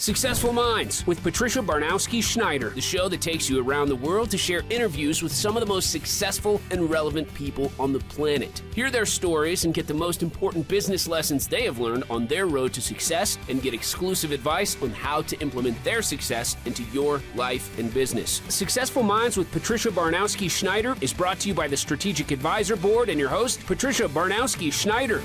Successful Minds with Patricia Baronowski Schneider, the show that takes you around the world to share interviews with some of the most successful and relevant people on the planet. Hear their stories and get the most important business lessons they have learned on their road to success and get exclusive advice on how to implement their success into your life and business. Successful Minds with Patricia Baronowski Schneider is brought to you by the Strategic Advisor Board and your host, Patricia Baronowski Schneider.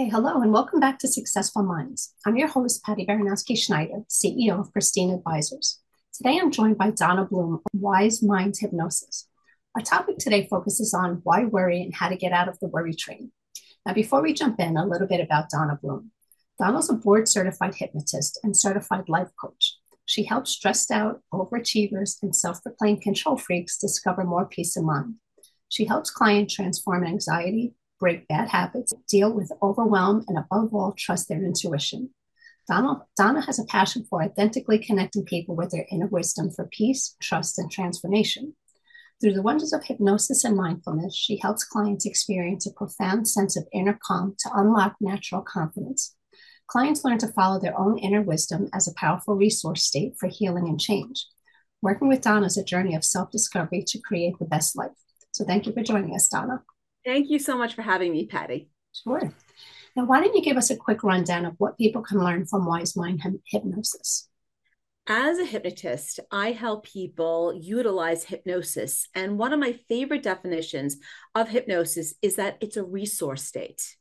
Okay, hello, and welcome back to Successful Minds. I'm your host, Patty Baronowski Schneider, CEO of Pristine Advisors. Today I'm joined by Donna Bloom of Wise Minds Hypnosis. Our topic today focuses on why worry and how to get out of the worry train. Now, before we jump in, a little bit about Donna Bloom. Donna's a board certified hypnotist and certified life coach. She helps stressed out overachievers and self proclaimed control freaks discover more peace of mind. She helps clients transform anxiety, break bad habits, deal with overwhelm, and above all, trust their intuition. Donna, Donna has a passion for authentically connecting people with their inner wisdom for peace, trust, and transformation. Through the wonders of hypnosis and mindfulness, she helps clients experience a profound sense of inner calm to unlock natural confidence. Clients learn to follow their own inner wisdom as a powerful resource state for healing and change. Working with Donna is a journey of self discovery to create the best life. So, thank you for joining us, Donna. Thank you so much for having me, Patty. Sure. Now, why don't you give us a quick rundown of what people can learn from Wise Mind Hypnosis? As a hypnotist, I help people utilize hypnosis. And one of my favorite definitions of hypnosis is that it's a resource state.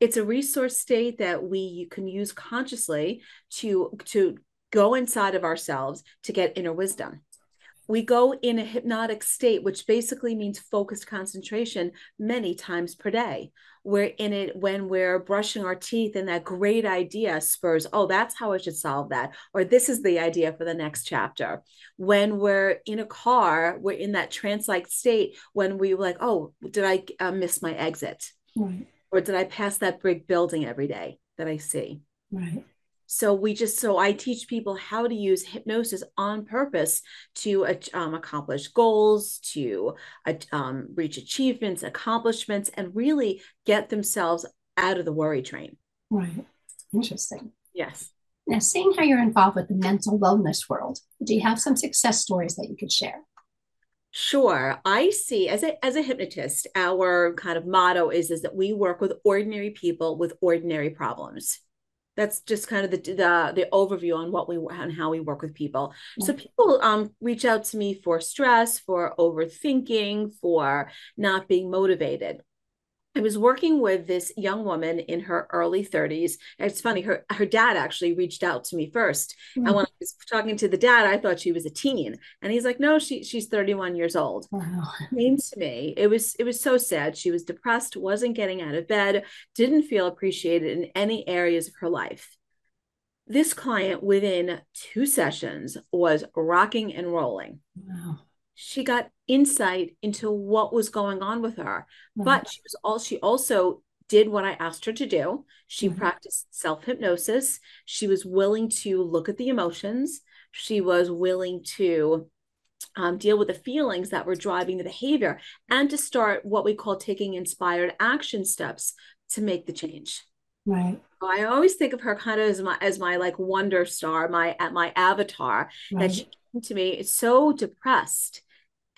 It's a resource state that we can use consciously to, to go inside of ourselves to get inner wisdom we go in a hypnotic state, which basically means focused concentration many times per day. We're in it when we're brushing our teeth, and that great idea spurs, oh, that's how I should solve that. Or this is the idea for the next chapter. When we're in a car, we're in that trance like state when we were like, oh, did I uh, miss my exit? Right. Or did I pass that big building every day that I see? Right so we just so i teach people how to use hypnosis on purpose to um, accomplish goals to um, reach achievements accomplishments and really get themselves out of the worry train. Right. Interesting. Yes. Now seeing how you're involved with the mental wellness world do you have some success stories that you could share? Sure. I see as a as a hypnotist, our kind of motto is is that we work with ordinary people with ordinary problems that's just kind of the the, the overview on what we and how we work with people. So people um reach out to me for stress for overthinking for not being motivated I was working with this young woman in her early 30s. It's funny, her her dad actually reached out to me 1st mm-hmm. And when I was talking to the dad, I thought she was a teen. And he's like, no, she she's 31 years old. Wow. Came to me. It was it was so sad. She was depressed, wasn't getting out of bed, didn't feel appreciated in any areas of her life. This client within two sessions was rocking and rolling. Wow she got insight into what was going on with her. But she was all she also did what i asked her to do. She mm-hmm. practiced self-hypnosis. She was willing to look at the emotions. She was willing to um, deal with the feelings that were driving the behavior and to start what we call taking inspired action steps to make the change. Right. I always think of her kind of as my as my like wonder star my at my avatar right. that she came to me so depressed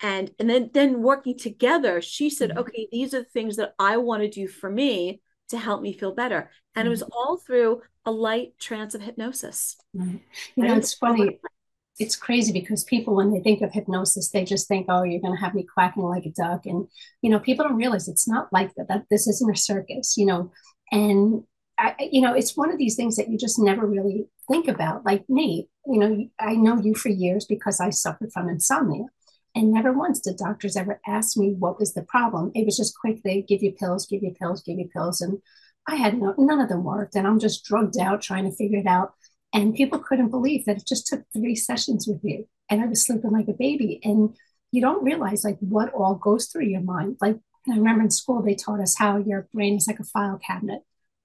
and and then then working together she said mm-hmm. okay these are the things that i want to do for me to help me feel better. And mm-hmm. it was all through a light trance of hypnosis. Right. you know it's funny it's crazy because people when they think of hypnosis they just think oh you're going to have me quacking like a duck. And you know people don't realize it's not like that that this isn't a circus you know? And I, you know it's one of these things that you just never really think about. Like me you know i know you for years because i suffered from insomnia and never once did doctors ever ask me what was the problem. It was just quick, they give you pills, give you pills, give you pills. And I had no, none of them worked. And I'm just drugged out trying to figure it out. And people couldn't believe that it just took three sessions with you. And I was sleeping like a baby. And you don't realize like what all goes through your mind. Like I remember in school, they taught us how your brain is like a file cabinet.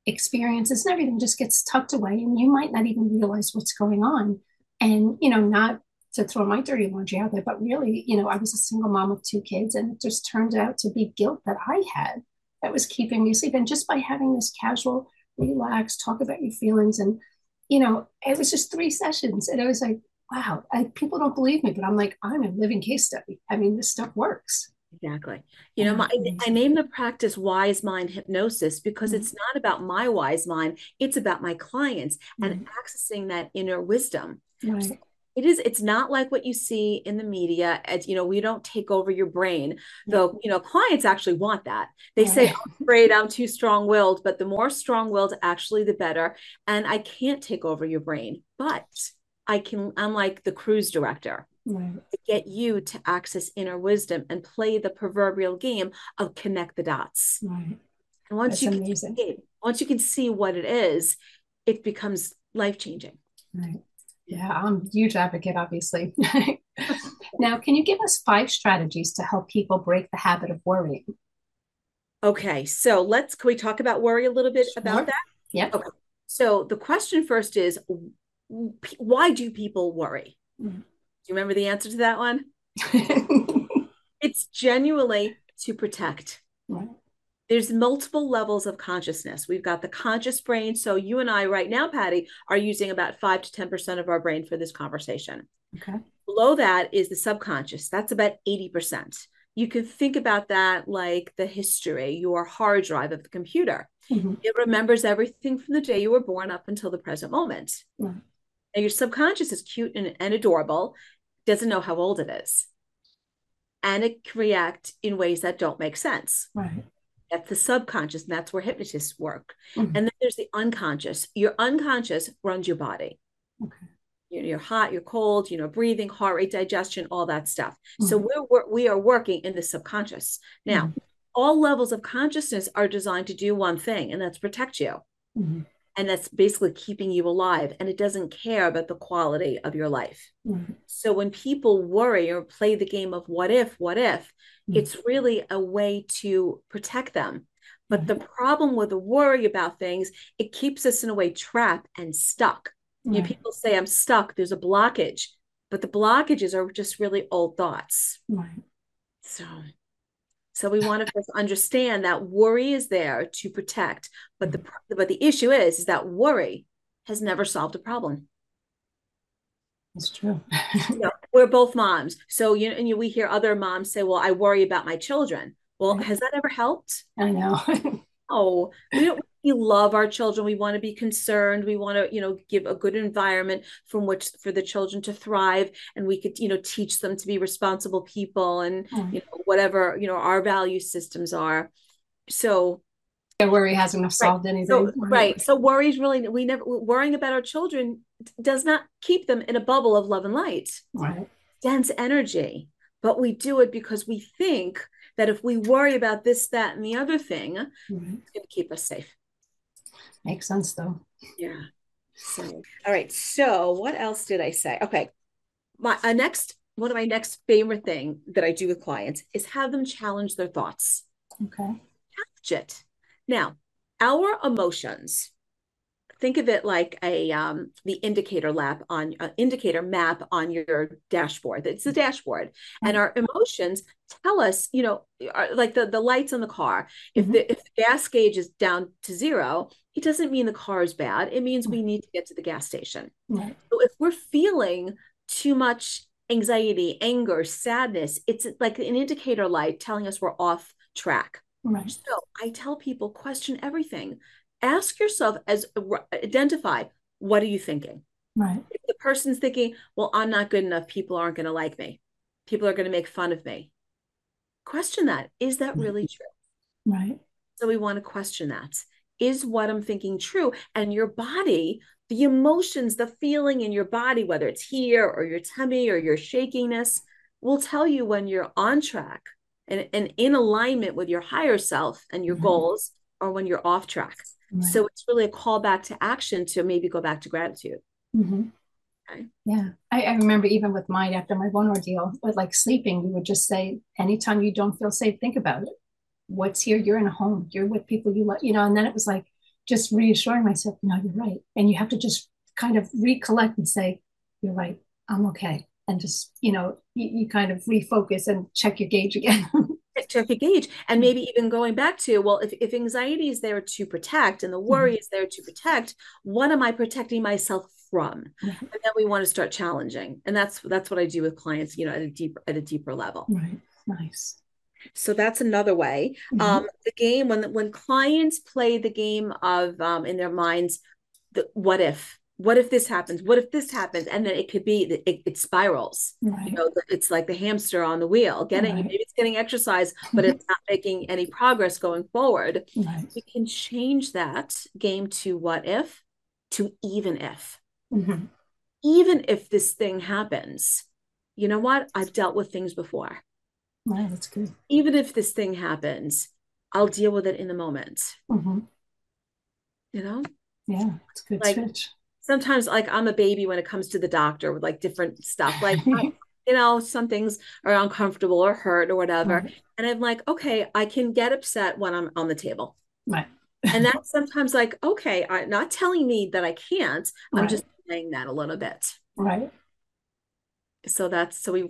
Experiences and everything just gets tucked away, and you might not even realize what's going on. And, you know, not to throw my dirty laundry out there. But really, you know, I was a single mom of two kids, and it just turned out to be guilt that I had that was keeping me asleep. And just by having this casual, relax, talk about your feelings, and you know, it was just three sessions, and I was like, wow, I, people don't believe me, but I'm like, I'm a living case study. I mean, this stuff works. Exactly. You know, my, I name the practice wise mind hypnosis because mm-hmm. it's not about my wise mind, it's about my clients mm-hmm. and accessing that inner wisdom. Right. So it is it's not like what you see in the media as you know we don't take over your brain though you know clients actually want that. They say i'm afraid i'm too strong-willed but the more strong-willed actually the better and i can't take over your brain but i can i'm like the cruise director. Right. get you to access inner wisdom and play the proverbial game of connect the dots. Right. and once That's you amazing. can see, once you can see what it is it becomes life-changing. Right yeah, I'm a huge advocate, obviously. now, can you give us five strategies to help people break the habit of worrying? Okay, so let's can we talk about worry a little bit sure. about that? Yeah. Okay. So the question first is why do people worry? Mm-hmm. Do you remember the answer to that one? it's genuinely to protect. Right there's multiple levels of consciousness. We've got the conscious brain. So you and I right now, Patty, are using about five to 10% of our brain for this conversation. Okay. Below that is the subconscious. That's about 80%. You can think about that like the history, your hard drive of the computer. Mm-hmm. It remembers everything from the day you were born up until the present moment. Now, your subconscious is cute and, and adorable, doesn't know how old it is. And it can react in ways that don't make sense. Right. That's the subconscious, and that's where hypnotists work. Mm-hmm. And then there's the unconscious. Your unconscious runs your body. Okay. You know, you're hot, you're cold, you know, breathing, heart rate, digestion, all that stuff. Mm-hmm. So we're, we are working in the subconscious. Now, mm-hmm. all levels of consciousness are designed to do one thing, and that's protect you. Mm-hmm. And that's basically keeping you alive. And it doesn't care about the quality of your life. Mm-hmm. So when people worry or play the game of what if, what if, Mm-hmm. It's really a way to protect them. But the problem with the worry about things, it keeps us in a way trapped and stuck. You know, people say, I'm stuck, there's a blockage, but the blockages are just really old thoughts. Right. So so we want to first understand that worry is there to protect, but the mm-hmm. but the issue is is that worry has never solved a problem. That's true. you know, we're both moms. So, you know, and you, we hear other moms say, well, I worry about my children. Well, mm-hmm. has that ever helped? I know. oh, we don't we love our children. We want to be concerned. We want to, you know, give a good environment from which for the children to thrive. And we could, you know, teach them to be responsible people and, mm. you know, whatever, you know, our value systems are. So worry hasn't solved anything. So, right. So worries really we never worrying about our children does not keep them in a bubble of love and light. Right. Dense energy. But we do it because we think that if we worry about this, that, and the other thing, mm-hmm. it's going to keep us safe. Makes sense though. Yeah. So all right. So what else did I say? Okay. My uh, next one of my next favorite thing that I do with clients is have them challenge their thoughts. Okay. Challenge it now, our emotions, think of it like a um, the indicator lap on uh, indicator map on your dashboard. It's the dashboard, mm-hmm. and our emotions tell us, you know, are, like the the lights on the car. If mm-hmm. the if the gas gauge is down to zero, it doesn't mean the car is bad. It means we need to get to the gas station. Mm-hmm. So if we're feeling too much anxiety, anger, sadness, it's like an indicator light telling us we're off track. Right. So I tell people question everything. Ask yourself as identify what are you thinking? Right. If the person's thinking, well, I'm not good enough, people aren't going to like me. People are going to make fun of me. Question that. Is that really true? Right. So we want to question that. Is what I'm thinking true? And your body, the emotions, the feeling in your body, whether it's here or your tummy or your shakiness, will tell you when you're on track and, and in alignment with your higher self and your mm-hmm. goals or when you're off track. Right. So it's really a call back to action to maybe go back to gratitude. Mm-hmm. Okay. Yeah. I, I, remember even with mine after my one ordeal, with like sleeping, you would just say, anytime you don't feel safe, think about it. What's here? You're in a home. You're with people you love, you know, and then it was like just reassuring myself, no, you're right. And you have to just kind of recollect and say, you're right. I'm okay and just you know you, you kind of refocus and check your gauge again check your gauge and maybe even going back to well if, if anxiety is there to protect and the worry mm-hmm. is there to protect what am i protecting myself from and then we want to start challenging and that's that's what i do with clients you know at a deeper at a deeper level right nice so that's another way mm-hmm. um the game when when clients play the game of um in their minds the what if what if this happens what if this happens and then it could be that it, it, spirals right. you know it's like the hamster on the wheel getting right. maybe it's getting exercise but it's not making any progress going forward right. you can change that game to what if to even if mm-hmm. even if this thing happens you know what i've dealt with things before right that's good even if this thing happens i'll deal with it in the moment mm-hmm. you know yeah it's good like, switch sometimes like I'm a baby when it comes to the doctor with like different stuff. Like you know, some things are uncomfortable or hurt or whatever. And I'm like, okay, I can get upset when I'm on the table. Right. and that's sometimes like, okay, I'm not telling me that I can't. I'm just saying that a little bit. Right. So that's so we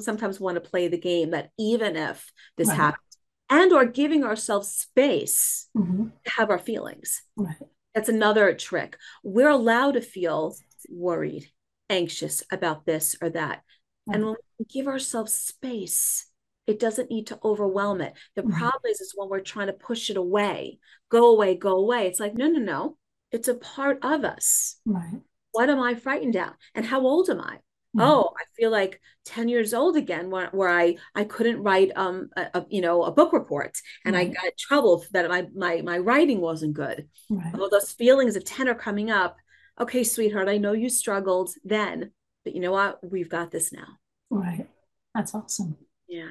sometimes want to play the game that even if this right. happens, and or giving ourselves space mm-hmm. to have our feelings. Right. That's another trick. We're allowed to feel worried, anxious about this or that. Mm-hmm. And when we give ourselves space, it doesn't need to overwhelm it. The mm-hmm. problem is, is when we're trying to push it away, go away, go away. It's like, no, no, no. It's a part of us. Right. What am I frightened at? And how old am I? Mm-hmm. Oh, I feel like 10 years old again where, where I I couldn't write um a, a you know a book report and I got trouble that my my my writing wasn't good. Right. Well, those feelings of 10 are coming up. Okay, sweetheart, I know you struggled then, but you know what? We've got this now. Right. That's awesome. Yeah.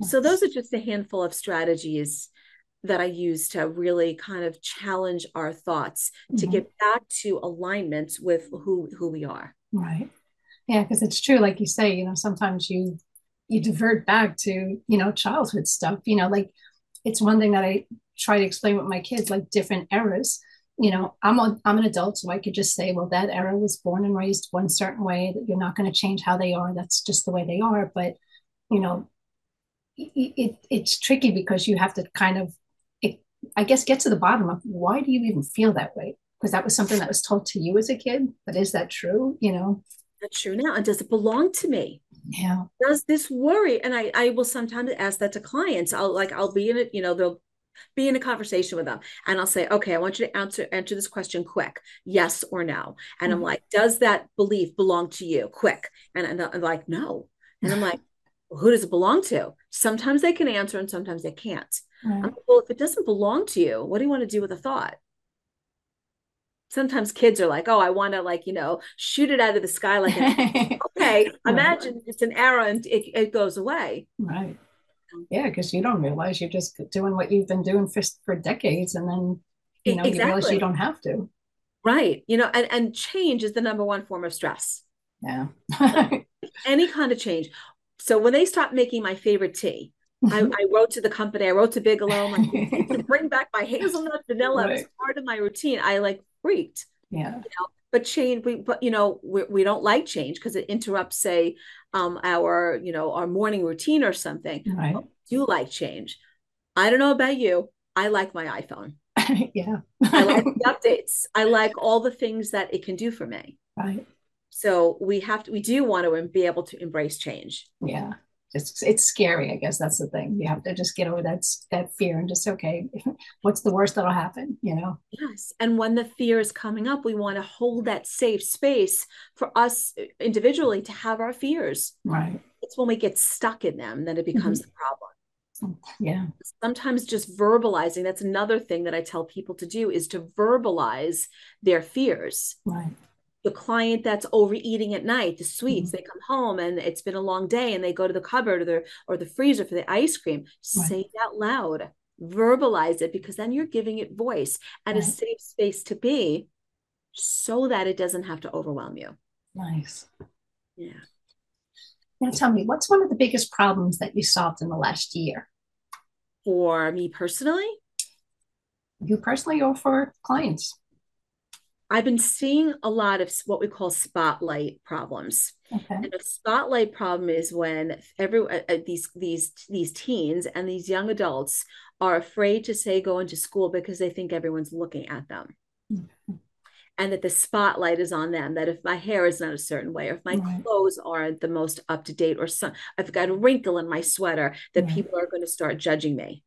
Yes. So those are just a handful of strategies that I use to really kind of challenge our thoughts mm-hmm. to get back to alignment with who who we are. Right yeah because it's true like you say you know sometimes you you divert back to you know childhood stuff you know like it's one thing that i try to explain with my kids like different eras you know i'm a, i'm an adult so i could just say well that era was born and raised one certain way that you're not going to change how they are that's just the way they are but you know it, it it's tricky because you have to kind of it, i guess get to the bottom of why do you even feel that way? Because that was something that was told to you as a kid but is that true you know that's true now and does it belong to me? Yeah. Does this worry and i i will sometimes ask that to clients. I'll like i'll be in it you know they'll be in a conversation with them and i'll say okay i want you to answer answer this question quick yes or no. And mm-hmm. i'm like does that belief belong to you? Quick. And, and i'm like no. And i'm like well, who does it belong to? Sometimes they can answer and sometimes they can't. Right. like, well if it doesn't belong to you what do you want to do with the thought sometimes kids are like, oh, I want to like, you know, shoot it out of the sky. Like, okay, imagine it's an arrow and it, it goes away. Right. Yeah, because you don't realize you're just doing what you've been doing for, for decades. And then, you know, exactly. you realize you don't have to. Right. You know, and, and change is the number one form of stress. Yeah. Any kind of change. So when they stopped making my favorite tea, I, mm-hmm. I, wrote to the company, I wrote to Bigelow, I'm like, to bring back my hazelnut vanilla. Right. It was part of my routine. I like freaked. Yeah. You know? But change, we but you know we, we don't like change because it interrupts, say, um, our you know our morning routine or something. Right. do like change. I don't know about you. I like my iPhone. yeah. I like the updates. I like all the things that it can do for me. Right. So we have to. We do want to be able to embrace change. Yeah it's it's scary i guess that's the thing. You have to just get over that that fear and just okay what's the worst that'll happen you know? Yes and when the fear is coming up we want to hold that safe space for us uh, individually to have our fears. Right. It's when we get stuck in them that it becomes mm-hmm. the problem. Yeah. Sometimes just verbalizing that's another thing that i tell people to do is to verbalize their fears. Right the client that's overeating at night, the sweets, mm-hmm. they come home and it's been a long day and they go to the cupboard or the or the freezer for the ice cream. Right. Say it out loud, verbalize it because then you're giving it voice and right. a safe space to be so that it doesn't have to overwhelm you. Nice. Yeah. Now tell me, what's one of the biggest problems that you solved in the last year? For me personally? You personally or for clients? I've been seeing a lot of what we call spotlight problems. Okay. And a spotlight problem is when every uh, uh, these these these teens and these young adults are afraid to say go into school because they think everyone's looking at them. Mm-hmm. And that the spotlight is on them. That if my hair is not a certain way, or if my right. clothes aren't the most up to date, or some, I've got a wrinkle in my sweater, that right. people are going to start judging me.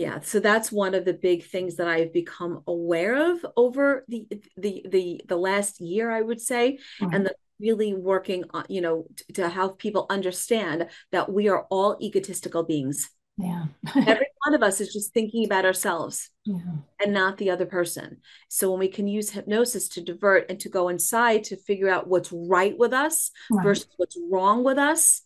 Yeah so that's one of the big things that i've become aware of over the the the, the last year i would say mm-hmm. and the really working on you know to, to help people understand that we are all egotistical beings yeah every one of us is just thinking about ourselves yeah. and not the other person so when we can use hypnosis to divert and to go inside to figure out what's right with us right. versus what's wrong with us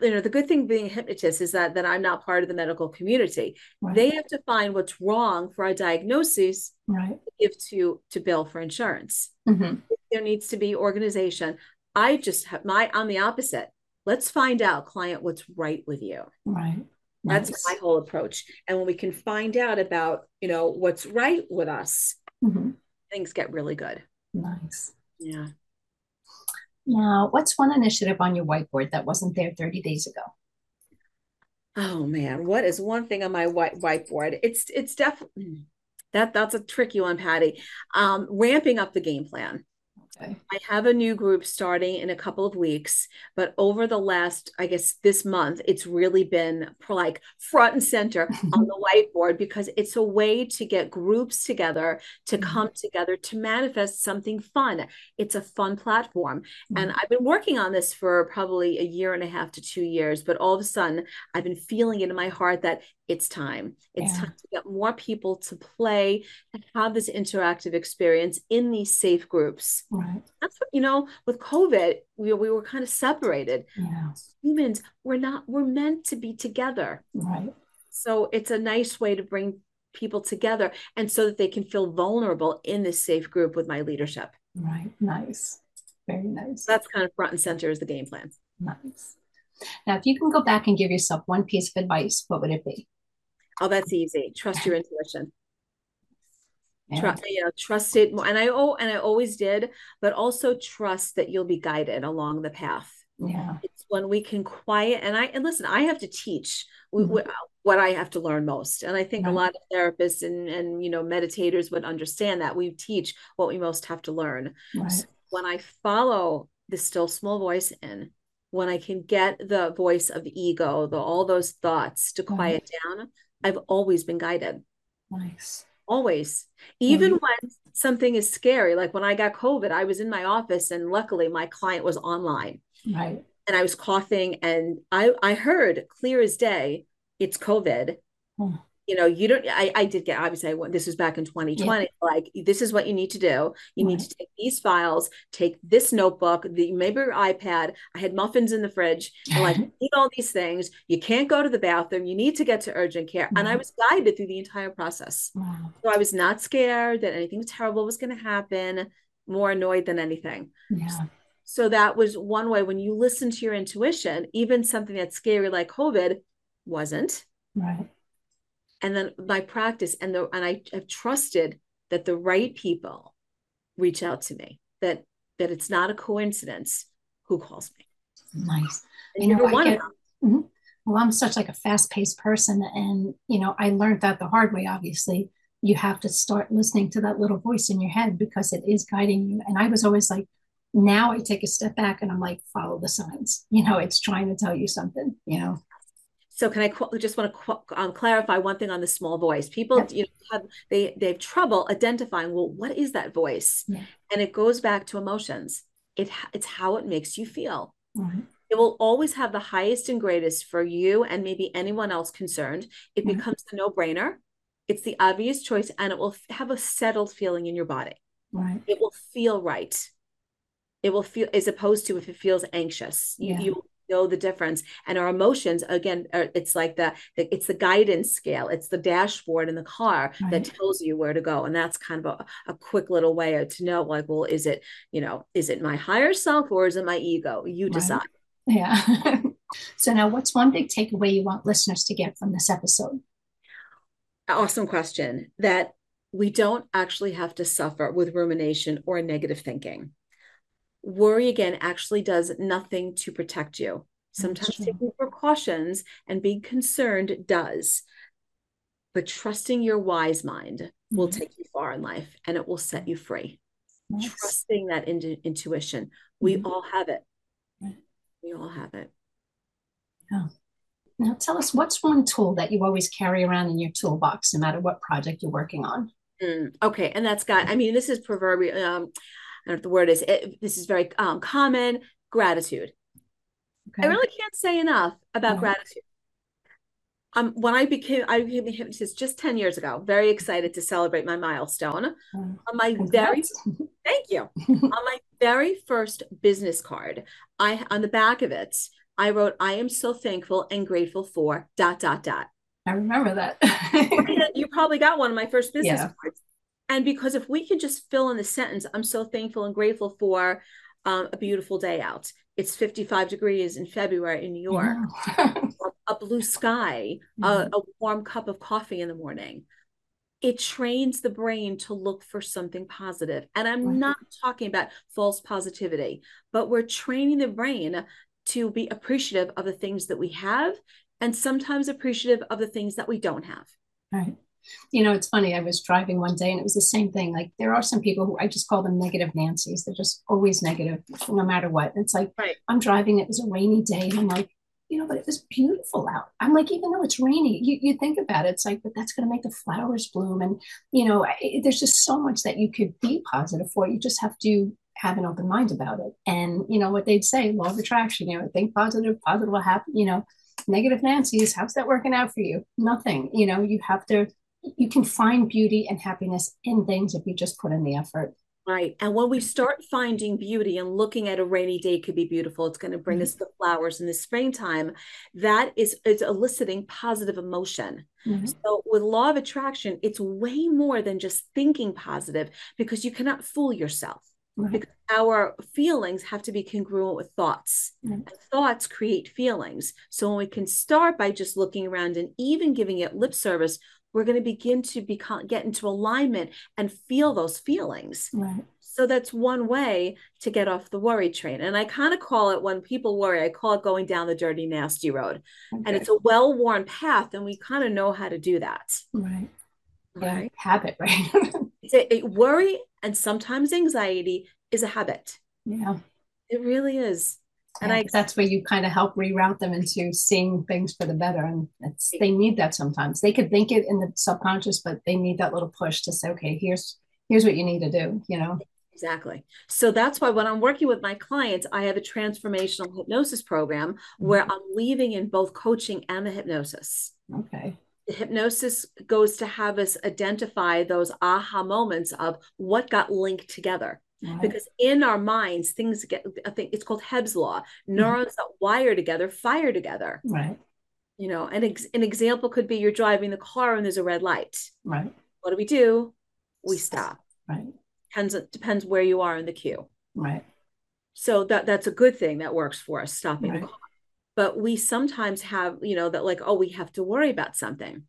you know the good thing being a hypnotist is that that i'm not part of the medical community. Right. they have to find what's wrong for a diagnosis right. to give to to bill for insurance. Mm-hmm. there needs to be organization. I just have my on the opposite. Let's find out client what's right with you. Right. That's nice. my whole approach. And when we can find out about you know what's right with us mm-hmm. things get really good. Nice. Yeah now, what's one initiative on your whiteboard that wasn't there 30 days ago? Oh man, what is one thing on my white whiteboard? It's it's definitely that that's a tricky one, Patty. Um, ramping up the game plan. Okay. I have a new group starting in a couple of weeks, but over the last, I guess, this month, it's really been like front and center on the whiteboard because it's a way to get groups together to mm-hmm. come together to manifest something fun. It's a fun platform. Mm-hmm. And I've been working on this for probably a year and a half to two years, but all of a sudden, I've been feeling it in my heart that it's time. It's yeah. time to get more people to play and have this interactive experience in these safe groups. Right. That's what, you know, with COVID, we, we were kind of separated. Yeah. Humans, we're not, we're meant to be together. Right. So it's a nice way to bring people together and so that they can feel vulnerable in this safe group with my leadership. Right. Nice. Very nice. That's kind of front and center is the game plan. Nice. Now, if you can go back and give yourself one piece of advice, what would it be? Oh, that's easy. Trust your intuition. Yeah. Trust, know, trust it more. And I oh, and I always did, but also trust that you'll be guided along the path. Yeah. It's when we can quiet and I and listen, I have to teach mm-hmm. what I have to learn most. And I think right. a lot of therapists and and you know meditators would understand that we teach what we most have to learn. Right. So when I follow the still small voice in, when I can get the voice of the ego, the all those thoughts to quiet right. down, I've always been guided. Nice. Always. Even mm-hmm. when something is scary, like when I got COVID, I was in my office and luckily my client was online. Right. And I was coughing and I I heard clear as day, it's COVID. Oh you know, you don't, I, I did get, obviously, I went, this was back in 2020. Yeah. Like, this is what you need to do. You right. need to take these files, take this notebook, the, maybe your iPad. I had muffins in the fridge, and like, eat all these things. You can't go to the bathroom. You need to get to urgent care. And I was guided through the entire process. Wow. So I was not scared that anything terrible was going to happen, more annoyed than anything. Yeah. So that was one way when you listen to your intuition, even something that's scary like COVID wasn't. Right and then my practice and the and I have trusted that the right people reach out to me that that it's not a coincidence who calls me. Nice. And you know, I get, mm-hmm. well i'm such like a fast-paced person and you know i learned that the hard way obviously. You have to start listening to that little voice in your head because it is guiding you. And i was always like now i take a step back and i'm like follow the signs. You know it's trying to tell you something you know so can I just want to qu- um, clarify one thing on the small voice? People, yeah. you know, have, they they have trouble identifying. Well, what is that voice? Yeah. And it goes back to emotions. It it's how it makes you feel. Mm-hmm. It will always have the highest and greatest for you and maybe anyone else concerned. It mm-hmm. becomes the no brainer. It's the obvious choice, and it will have a settled feeling in your body. Right. It will feel right. It will feel as opposed to if it feels anxious. You, you know the difference. And our emotions again are, it's like the, it's the guidance scale. It's the dashboard in the car right. that tells you where to go. And that's kind of a, a quick little way to know like well is it you know is it my higher self or is it my ego? You decide. Right. yeah. So now what's one big takeaway you want listeners to get from this episode? Awesome question. That we don't actually have to suffer with rumination or negative thinking. Worry again actually does nothing to protect you. Sometimes taking precautions and being concerned does. But trusting your wise mind mm-hmm. will take you far in life and it will set you free. Nice. Trusting that in- intuition. We mm-hmm. all have it. We all have it. Yeah. Now, tell us what's one tool that you always carry around in your toolbox, no matter what project you're working on. Mm, okay, and that's got. I mean, this is proverbial. Um, know what the word is. It, this is very um, common. Gratitude. Okay. I really can't say enough about gratitude. Um, when I became I became a hypnotist just 10 years ago, very excited to celebrate my milestone. On my very thank you. on my very first business card, I on the back of it, I wrote, I am so thankful and grateful for dot dot dot. I remember that. you probably got one of my first business yeah. cards. And because if we can just fill in the sentence, I'm so thankful and grateful for um, a beautiful day out. It's 55 degrees in February in New York, yeah. a blue sky, mm-hmm. a, a warm cup of coffee in the morning. It trains the brain to look for something positive. And I'm right. not talking about false positivity, but we're training the brain to be appreciative of the things that we have and sometimes appreciative of the things that we don't have. Right. You know, it's funny. I was driving one day and it was the same thing. Like, there are some people who I just call them negative Nancy's. They're just always negative, no matter what. it's like, right. I'm driving, it was a rainy day, and I'm like, you know, but it was beautiful out. I'm like, even though it's rainy, you, you think about it, it's like, but that's going to make the flowers bloom. And, you know, I, there's just so much that you could be positive for. You just have to have an open mind about it. And, you know, what they'd say, law of attraction, you know, think positive, positive will happen, you know, negative Nancy's, how's that working out for you? Nothing. You know, you have to, you can find beauty and happiness in things if you just put in the effort. Right. And when we start finding beauty and looking at a rainy day could be beautiful, it's going to bring mm-hmm. us the flowers in the springtime. That is is eliciting positive emotion. Mm-hmm. So with law of attraction, it's way more than just thinking positive because you cannot fool yourself. Right. Because our feelings have to be congruent with thoughts. Mm-hmm. Thoughts create feelings. So when we can start by just looking around and even giving it lip service, we're going to begin to become get into alignment and feel those feelings. Right. So that's one way to get off the worry train. And I kind of call it when people worry, I call it going down the dirty, nasty road. Okay. And it's a well worn path, and we kind of know how to do that. Right. Right. habit, right? a, a worry and sometimes anxiety is a habit. Yeah. It really is and I that's where you kind of help reroute them into seeing things for the better and it's they need that sometimes. They could think it in the subconscious but they need that little push to say okay here's here's what you need to do you know? Exactly. So that's why when i'm working with my clients i have a transformational hypnosis program where mm-hmm. i'm weaving in both coaching and the hypnosis. Okay. The hypnosis goes to have us identify those aha moments of what got linked together Right. Because in our minds, things get, I think it's called Hebb's law. Mm-hmm. Neurons mm-hmm. that wire together fire together. Right. You know, an, ex- an example could be you're driving the car and there's a red light. Right. What do we do? We stop. Right. Depends, depends where you are in the queue. Right. So that that's a good thing that works for us, stopping right. the car. But we sometimes have, you know, that like, oh, we have to worry about something.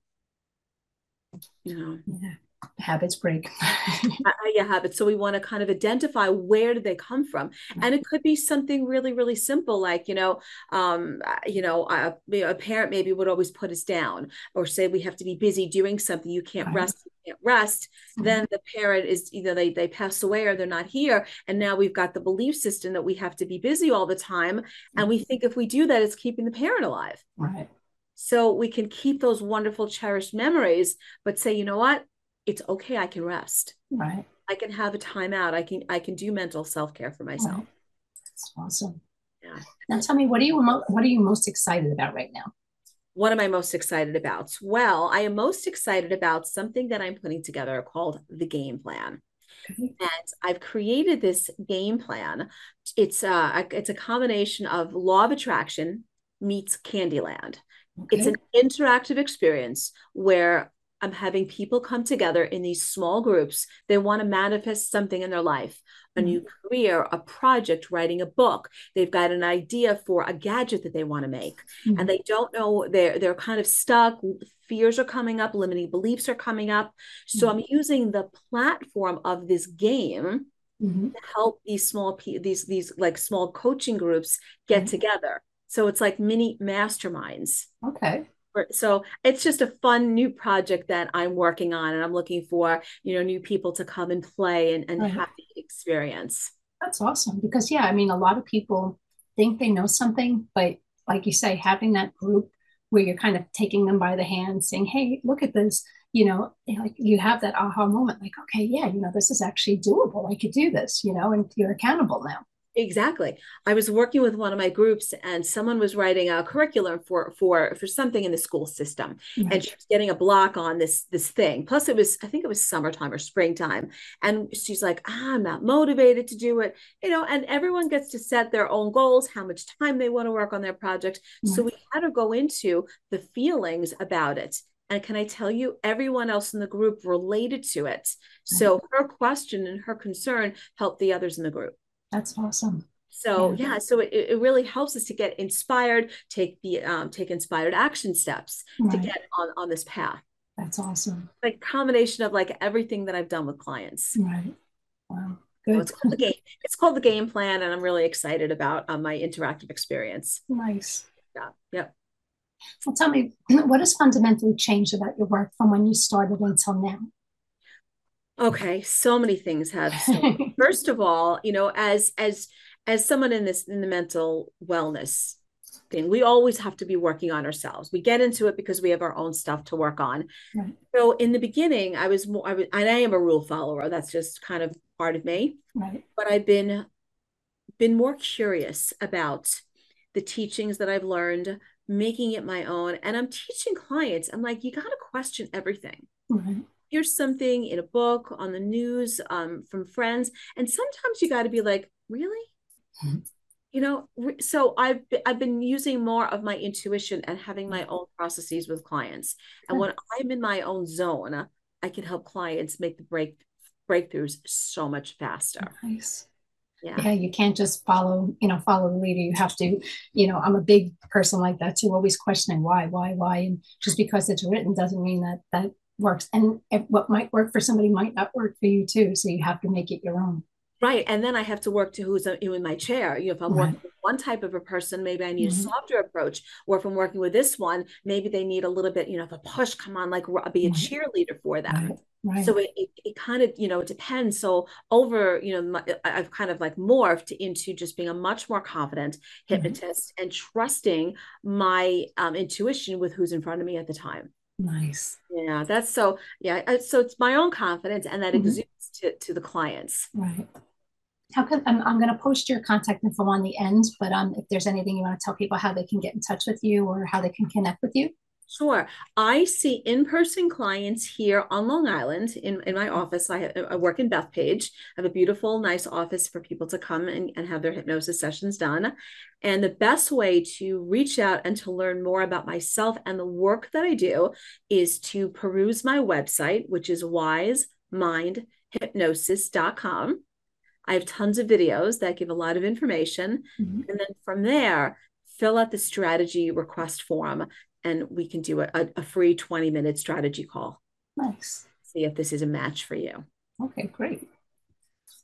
You know. Yeah habits break. Yeah habits. So we want to kind of identify where do they come from. And it could be something really really simple like you know um you know a, a parent maybe would always put us down or say we have to be busy doing something you can't right. rest you can't rest. Mm-hmm. then the parent is either they they pass away or they're not here and now we've got the belief system that we have to be busy all the time mm-hmm. and we think if we do that it's keeping the parent alive. Right. So we can keep those wonderful cherished memories but say you know what it's okay i can rest. Right. I can have a timeout. I can i can do mental self-care for myself. Right. that's awesome. Yeah. Now tell me what are you what are you most excited about right now? What am i most excited about? Well i am most excited about something that i'm putting together called the game plan. And I've created this game plan. It's uh, a it's a combination of law of attraction meets Candyland. Okay. It's an interactive experience where I'm having people come together in these small groups. They want to manifest something in their life a new mm-hmm. career, a project, writing a book. They've got an idea for a gadget that they want to make, mm-hmm. and they don't know. They're they're kind of stuck. Fears are coming up. Limiting beliefs are coming up. So mm-hmm. I'm using the platform of this game mm-hmm. to help these small these these like small coaching groups get mm-hmm. together. So it's like mini masterminds. Okay so it's just a fun new project that i'm working on and i'm looking for you know new people to come and play and, and right. have the experience. That's awesome because yeah i mean a lot of people think they know something but like you say having that group where you're kind of taking them by the hand saying hey look at this you know like you have that aha moment like okay yeah you know this is actually doable. I could do this you know and you're accountable now Exactly. I was working with one of my groups and someone was writing a curriculum for for for something in the school system mm-hmm. and she was getting a block on this this thing. Plus it was I think it was summertime or springtime and she's like, ah, "I'm not motivated to do it." You know, and everyone gets to set their own goals, how much time they want to work on their project. Mm-hmm. So we had to go into the feelings about it. And can I tell you, everyone else in the group related to it. Mm-hmm. So her question and her concern helped the others in the group. That's awesome. So yeah, yeah so it, it really helps us to get inspired, take the um, take inspired action steps right. to get on on this path. That's awesome. Like combination of like everything that I've done with clients. Right. Wow. Good. So it's called the game. It's called the game plan, and I'm really excited about um, my interactive experience. Nice. Yeah. Yep. Well, tell me, what has fundamentally changed about your work from when you started until now? Okay, so many things have. First of all, you know, as as as someone in this in the mental wellness thing, we always have to be working on ourselves. We get into it because we have our own stuff to work on. Right. So in the beginning, I was more, I was, and I am a rule follower. That's just kind of part of me. Right. But I've been been more curious about the teachings that I've learned, making it my own, and I'm teaching clients. I'm like, you got to question everything. Right here's something in a book on the news um, from friends and sometimes you got to be like really? Mm-hmm. you know so i've i've been using more of my intuition and having my own processes with clients. And when i'm in my own zone i can help clients make the break breakthroughs so much faster. Nice. Yeah. yeah you can't just follow you know follow the leader. You have to you know i'm a big person like that too always questioning why why why? And just because it's written doesn't mean that that works and what might work for somebody might not work for you too so you have to make it your own right and then i have to work to who's in my chair you know if i'm right. working with one type of a person maybe i need mm-hmm. a softer approach or if i'm working with this one maybe they need a little bit you know if a push come on like be a cheerleader for them right. Right. So it, it, it, kind of, you know, it depends. So over, you know, my, I've kind of like morphed into just being a much more confident mm-hmm. hypnotist mm-hmm. and trusting my um, intuition with who's in front of me at the time. Nice. Yeah, that's so. Yeah, so it's my own confidence, and that mm-hmm. exudes to to the clients. Right. How can I'm, I'm going to post your contact info on the end, but um, if there's anything you want to tell people how they can get in touch with you or how they can connect with you. Sure. I see in-person clients here on Long Island in, in my office. I, have, I work in Bethpage. I have a beautiful, nice office for people to come and, and have their hypnosis sessions done. And the best way to reach out and to learn more about myself and the work that I do is to peruse my website, which is wisemindhypnosis.com. I have tons of videos that give a lot of information. Mm-hmm. And then from there, fill out the strategy request form and we can do a, a free 20 minute strategy call. Nice. See if this is a match for you. Okay, great.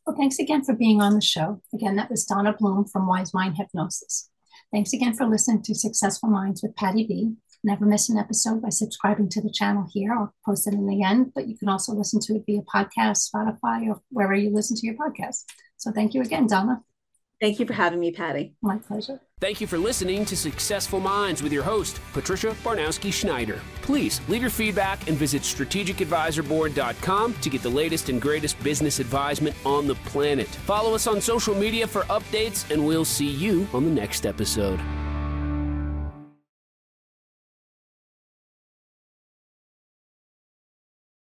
Well, thanks again for being on the show. Again, that was Donna Bloom from Wise Mind Hypnosis. Thanks again for listening to Successful Minds with Patty B. Never miss an episode by subscribing to the channel here. I'll post it in the end, but you can also listen to it via podcast, Spotify, or wherever you listen to your podcast. So thank you again, Donna. Thank you for having me, Patty. My pleasure. Thank you for listening to Successful Minds with your host, Patricia Baronowski Schneider. Please leave your feedback and visit strategicadvisorboard.com to get the latest and greatest business advisement on the planet. Follow us on social media for updates, and we'll see you on the next episode.